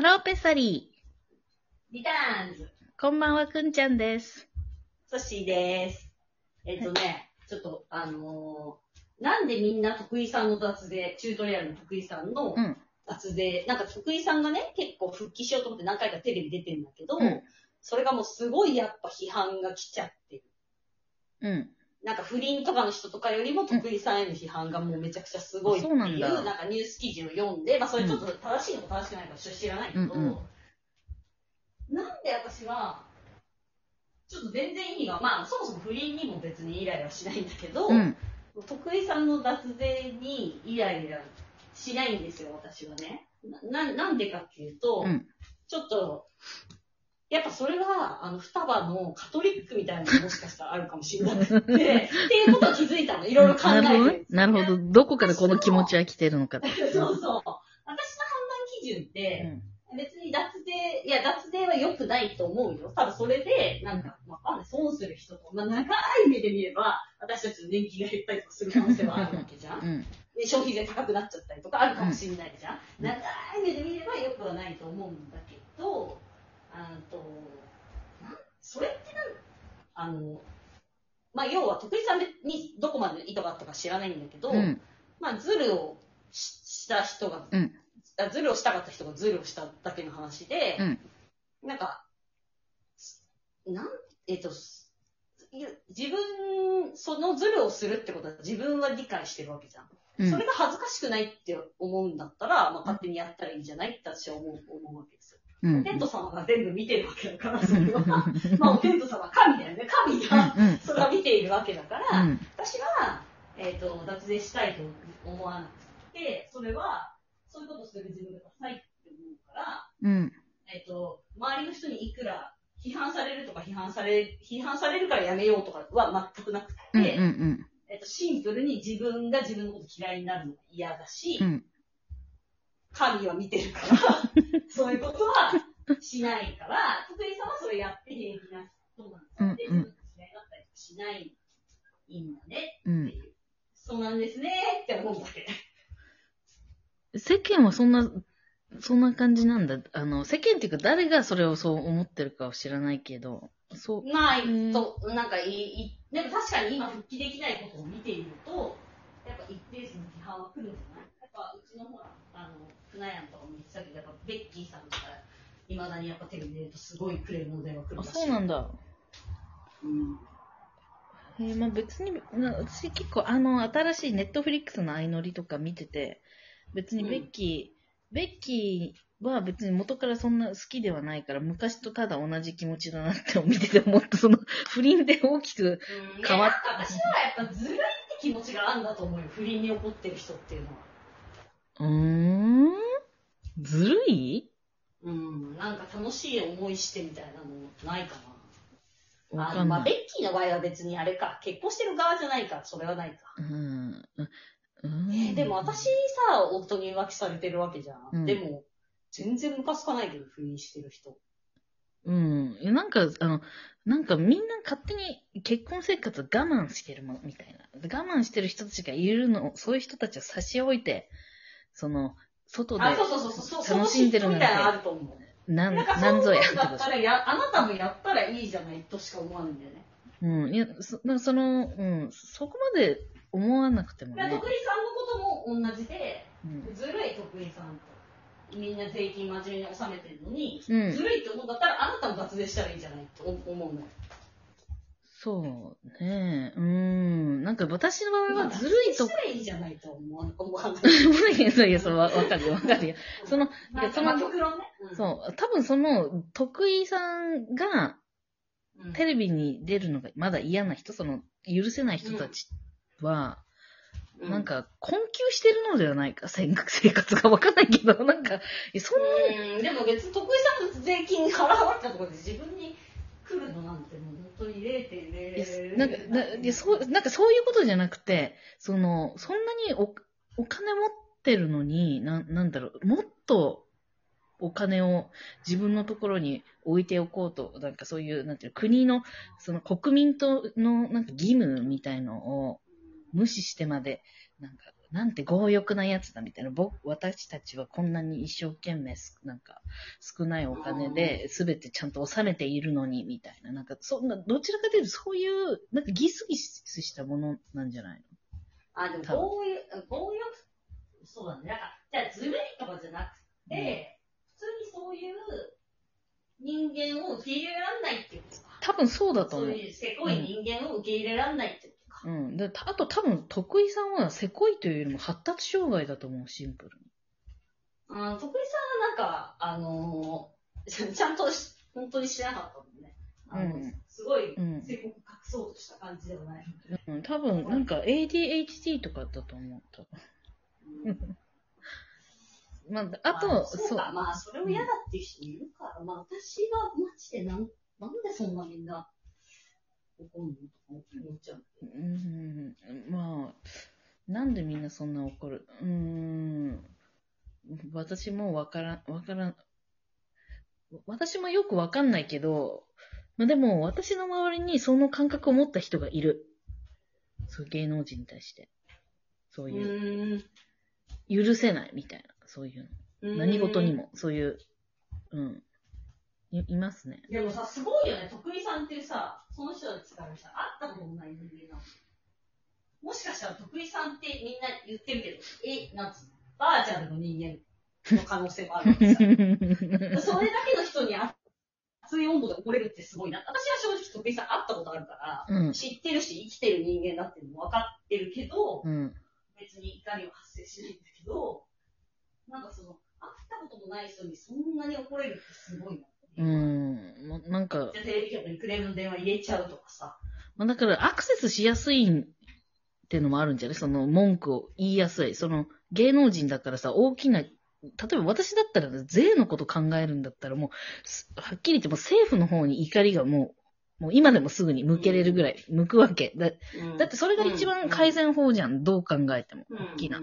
ハローペッサリリターンズ、ー。こんばんは、くんちゃんです。ソッシーです。えっとね、ちょっと、あのーなんでみんな徳井さんの雑で、チュートリアルの徳井さんのうん。雑で、なんか徳井さんがね、結構復帰しようと思って何回かテレビ出てんだけど、うんそれがもうすごいやっぱ批判が来ちゃってる。うん。なんか不倫とかの人とかよりも徳井さんへの批判がもうめちゃくちゃすごいっていう、そうなんだなんかニュース記事を読んで、まあそれちょっと正しいのか正しくないのかちょっと知らないけど、うんうんなんで私は、ちょっと全然意味が、まあそもそも不倫にも別にイライラしないんだけど、うん。徳井さんの脱税にイライラしないんですよ、私はね。な、ななんでかっていうと、うん。ちょっと、やっぱそれは、あの、双葉のカトリックみたいなのがもしかしたらあるかもしれなくて、っていうことを気づいたの。いろいろ考えてなるほどねる。なるほど。どこからこの気持ちは来てるのかって。そうそう。私の判断基準っうて、ん。別に脱税、いや、脱税は良くないと思うよ。ただそれで、なんか、わかんない、損する人と、まあ、長い目で見れば、私たちの年金が減ったりとかする可能性はあるわけじゃん。うん。で消費税高くなっちゃったりとかあるかもしれないじゃん。うん長い目で見れば良くはないと思うんだけど、あのと、それってなんあの、まあ、要は徳井さんにどこまで意図があったか知らないんだけど、うん。まあ、ズルをしした人が、うんあズルをしたかった人がズルをしただけの話で、うん。なんか、なん、えっと、自分、そのズルをするってことは自分は理解してるわけじゃん。うんそれが恥ずかしくないって思うんだったら、まあ、勝手にやったらいいんじゃないって私は思う思うわけですよ。うん。テント様が全部見てるわけだから、それは。まあ、おテント様は神だよね。神が、うん。それは見ているわけだから、うん。私は、えっ、と、脱税したいと思わなくて、それは、そういうことする自分がダサいって思うから、うん。えっ、と、周りの人にいくら批判されるとか批判され、批判されるからやめようとかは全くなくて、うん。うん。えっと、シンプルに自分が自分のこと嫌いになるのが嫌だし、うん。神は見てるから、そういうことはしないから、徳井さんはそれやって平気な人なんですよ。で、うんういだったりしない、んだねうんっていう。そうなんですねって思うわけ。世間はそんな、そんな感じなんだ。あの、世間っていうか誰がそれをそう思ってるかは知らないけど、そう。まあ、うんと、なんかいい、でも確かに今復帰できないことを見ていると、やっぱ一定数の批判は来るんじゃないやっぱうちのほら、あの、船山とかも言ってたけど、やっぱベッキーさんとか、いまだにやっぱテレビ出るとすごいクレームの電話来るあ、らしい。そうなんだ。うん。えーまあ別に、な私結構あの、新しいネットフリックスの相乗りとか見てて、別にベッキー、ベッキーは別に元からそんな好きではないから、昔とただ同じ気持ちだなって見てて思った、その不倫で大きく、うん、変わっいやなんか私はやっぱずるいって気持ちがあるんだと思うよ。不倫に怒ってる人っていうのは。うーんずるい？うん。なんか楽しい思いしてみたいなのないかな。わかんまあ。ベッキーの場合は別にあれか。結婚してる側じゃないから、それはないか。うん。うんえーでも私さ、夫に浮気されてるわけじゃん。うんでも、全然ムカつかないけど、不倫してる人。うん。いやなんか、あの、なんかみんな勝手に結婚生活を我慢してるもんみたいな。我慢してる人たちがいるの、そういう人たちを差し置いて、その、外であ、そうそうそうそう、楽しんでるなんてあると思う。なん、なんなんぞやだったらや、あなたもやったらいいじゃないとしか思わないんだよね。うん。いや、そその、うん、そこまで思わなくてもね。徳井さんのことも同じで、うん。ずるい徳井さんと。みんな税金真面目に納めてるのに、うんずるいって思うんだったら、あなたも脱税したらいいんじゃないって思うのよ。そうね。うん。なんか私の場合はずるいと脱税したらいいじゃないと思わ思わない。いや、いや、そう、わわかるよ、わかるよ。その、まあ、そのそう、多分その、徳井さんがうんテレビに出るのがまだ嫌な人、その、許せない人たちは、うなん、か、困窮してるのではないか、生生活がわかんないけど、なんか、そんな、うん、でも別に徳井さんの税金払われたところで自分に来るのなんてもう本当に0.0なんか、ないやそう、なんかそういうことじゃなくて、その、そんなにお、お金持ってるのに、な、なんだろう、もっと、お金を自分のところに置いておこうと、なんかそういう、なんていう、国の、その国民との、なんか義務みたいのを無視してまで、なんかなんて強欲なやつだみたいな。僕、私たちはこんなに一生懸命す、なんか、少ないお金で全てちゃんと収めているのに、みたいな。なんか、そんな、どちらかというとそういう、なんかギスギスしたものなんじゃないあ、でも、強欲、強欲、そうだね。なんか、じゃあずるいとかじゃなくて、普通にそういう人間を受け入れられないっていうことか。多分そうだと思う。そういうせこい人間を受け入れられないってか。うん。で、たあと多分、徳井さんはせこいというよりも発達障害だと思う、シンプルに。あ徳井さんはなんか、あのーちゃんとし本当にしてなかったもんね。あのうんすごい、うんせこく隠そうとした感じではない。うん、多分、なんか ADHD とかだと思う、多うん分。まあ、あまと、そうか、まあ、それを嫌だっていう人いるから、まあ、私はマジでなん、なんでそんなみんな怒るのとか思っちゃう。うん、まあ、なんでみんなそんな怒るうん、私もわからん、わからん、私もよくわかんないけど、まあでも私の周りにその感覚を持った人がいる。そう、芸能人に対して。そういう、ん。許せないみたいな、そういうの。何事に。も、そういう、うん。いいますね。でもさ、すごいよね。徳井さんってさ、その人たちからしたら会ったこともない人間なの。もしかしたら徳井さんってみんな言ってるけど、え、なんつうの？バーチャルの人間の可能性もあるわけじゃん。それだけの人に熱い温度で怒れるってすごいな。私は正直徳井さん会ったことあるから、うん。知ってるし生きてる人間だっていうのも分かってるけど、うん。別に怒りは発生しないんだけど、なんかその、会ったこともない人にそんなに怒れるってすごいな。うん。もうなんか、テレビ局にクレームの電話入れちゃうとかさ。まあ、だからアクセスしやすいっていうのもあるんじゃない？その文句を言いやすい。その芸能人だからさ、大きな、例えば私だったら税のこと考えるんだったらもう、すはっきり言ってもう政府の方に怒りがもう、もう今でもすぐに向けれるぐらい向くわけ。だだってそれが一番改善法じゃん。どう考えても。大きな。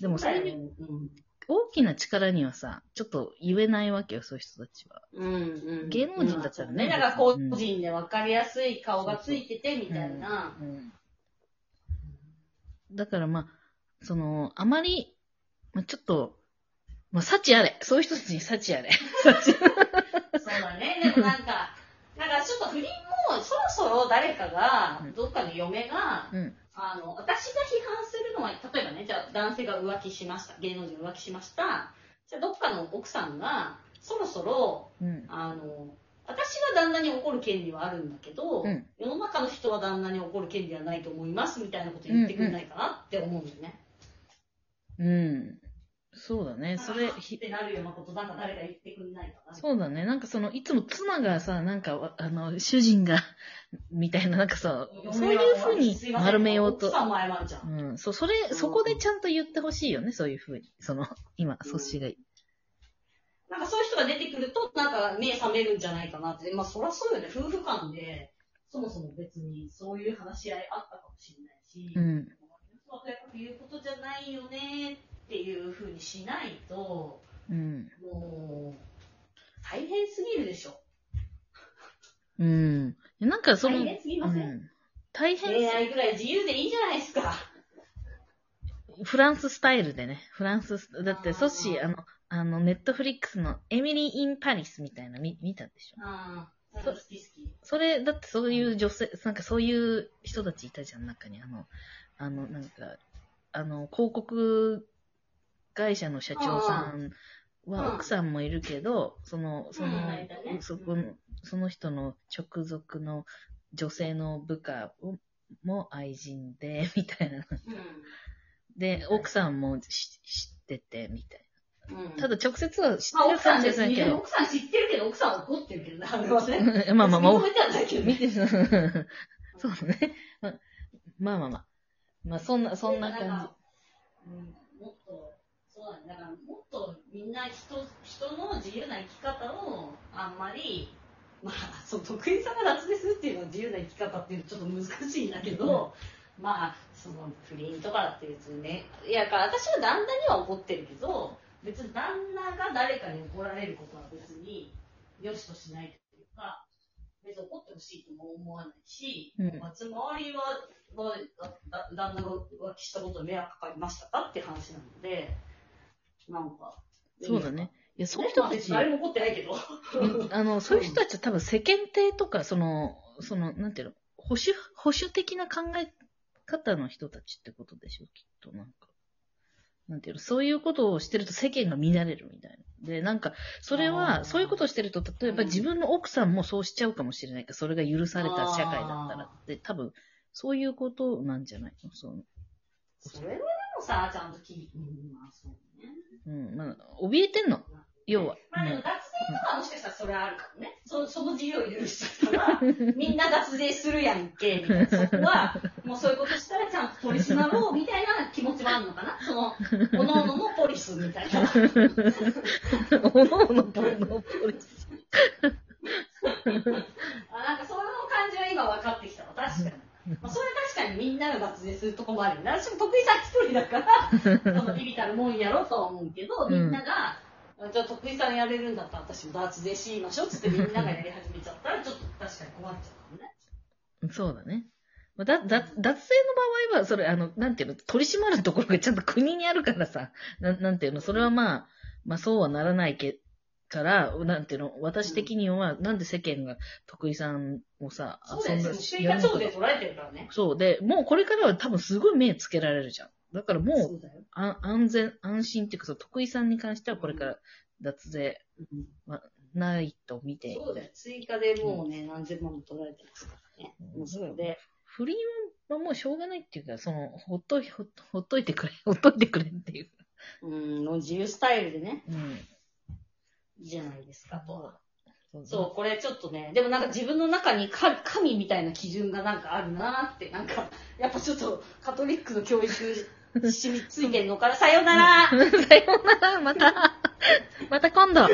でもそれにに、うん大きな力にはさ、ちょっと言えないわけよ、そういう人たちは。うんうん芸能人だったらねだから個人で分かりやすい顔がついててみたいな。うんだからまあ、その、あまり、まあ、ちょっと、まあ、幸あれ。そういう人たちに幸あれ。幸そうだね。でもなんか、なんかちょっと不倫もそろそろ誰かがうん、どっかの嫁が、うん。あの、私が批判するのは、例えばね、じゃあ男性が浮気しました。芸能人が浮気しました。じゃあどっかの奥さんが、そろそろ、うん。あの、私が旦那に怒る権利はあるんだけど、うん世の中の人は旦那に怒る権利はないと思いますみたいなこと言ってくれないかなって思うんだよね。うん。そうだね。それ、っひてなるようなことなんか誰か言ってくれないかな。そうだね。なんかその、いつも妻がさ、なんかわ、あの、主人が、みたいな、なんかさ、そういうふうに丸めようとん。うん。そう、それ、そこでちゃんと言ってほしいよね、そういうふうに。その、今、うんそっちが。なんかそういう人が出てくると、なんか目覚めるんじゃないかなって。まあそりゃそうよね。夫婦間で、そもそも別にそういう話し合いあったかもしれないし、うん。そういうことじゃないよねっていうふうにしないと、うん。もう、大変すぎるでしょ。うん。なんかその、大変すぎません？うん。大変恋愛ぐらい自由でいいじゃないですか。フランススタイルでね。フランスス、だって、ソッシー、あの、あの、ネットフリックスのエミリー・イン・パリスみたいな見見たでしょ？ああ、好き好き。それ、だってそういう女性、なんかそういう人たちいたじゃん、中に。あの、あの、なんか、あの、広告会社の社長さんうんは奥さんもいるけど、その、そのそこの、その人の直属の女性の部下をも愛人で、みたいな。うで、奥さんもし知ってて、みたいな。ただ直接は知まあ、ってる奥さ感じんですけど。奥さん知ってるけど、奥さんは怒ってるけどね、あれはね。まあまあまあ。見て、そうね。まあまあまあまあ。まあそんな、そんな感なんかうん、もっと、そうだね。だから、もっとみんな人、人の自由な生き方を、あんまり、まあ、その得意さが脱でするっていうのは自由な生き方っていうのはちょっと難しいんだけど、まあ、その不倫とかだって別にね、いや、私は旦那には怒ってるけど、別に旦那が誰かに怒られることは別に良しとしないというか、別に怒ってほしいとも思わないし、うん別に周りは、はだ旦那が浮気したことで迷惑かかりましたかって話なので、なんか。そうだね。いや、そういうまあ人たち、誰も怒ってないけど。あの、そういう人たちは多分世間体とか、その、その、なんていうの、保守、保守的な考え方の人たちってことでしょ、きっと、なんか。なんていうの、そういうことをしてると世間が乱れるみたいな。で、なんか、それあは、ーそういうことをしてると、例えばうん自分の奥さんもそうしちゃうかもしれないから、それが許された社会だったらあって、多分、そういうことなんじゃないの？その、それはでもさ、ちゃんと聞いうん、まあそうね。うん、まあ、怯えてんの。要は。まあでもも脱税とかもしかしたらそれはあるかもね。そ その自由を許したら、みんな脱税するやんけ、みたいな。そこは、もうそういうことしたらちゃんと取り締まろう、みたいな気持ちはあるのかな。その、おのおののポリスみたいな。う、おののポリス。あなんかそういう感じは今分かってきたわ。確かに。まあ、それは確かにみんなが脱税するとこもある。私も得意さん一人だから、そのビビたるもんやろとは思うけど、みんなが、じゃあ得意さんやれるんだったら私も脱税しましょうっつってみんながやり始めちゃったら、ちょっと確かに困っちゃうね。そうだね。まあだ、だ、脱税の場合は、それ、あの、なんていうの、取り締まるところがちゃんと国にあるからさ、なん、なんていうの、それはまあ、まあそうはならないけ、から、なんていうの、私的には、なんで世間が徳井さんをさ、そうだよね。な追加徴税取られてるからね。そうで、もうこれからは多分すごい目つけられるじゃん。だからもう、そう。あ安全、安心っていうか、その徳井さんに関してはこれから脱税ないと見て、そうだよ。追加でもうね、何千万も取られてますからね。もうそれで。不倫はもうしょうがないっていうか、その、ほっとい、ほっほっといてくれ、ほっといてくれっていう。うん、の自由スタイルでね、うん。じゃないですかと。そうそう、これちょっとね、でもなんか自分の中にか神みたいな基準がなんかあるなーって、なんか、やっぱちょっとカトリックの教育染みついてんのかな。さようなら さようなら、また、また今度。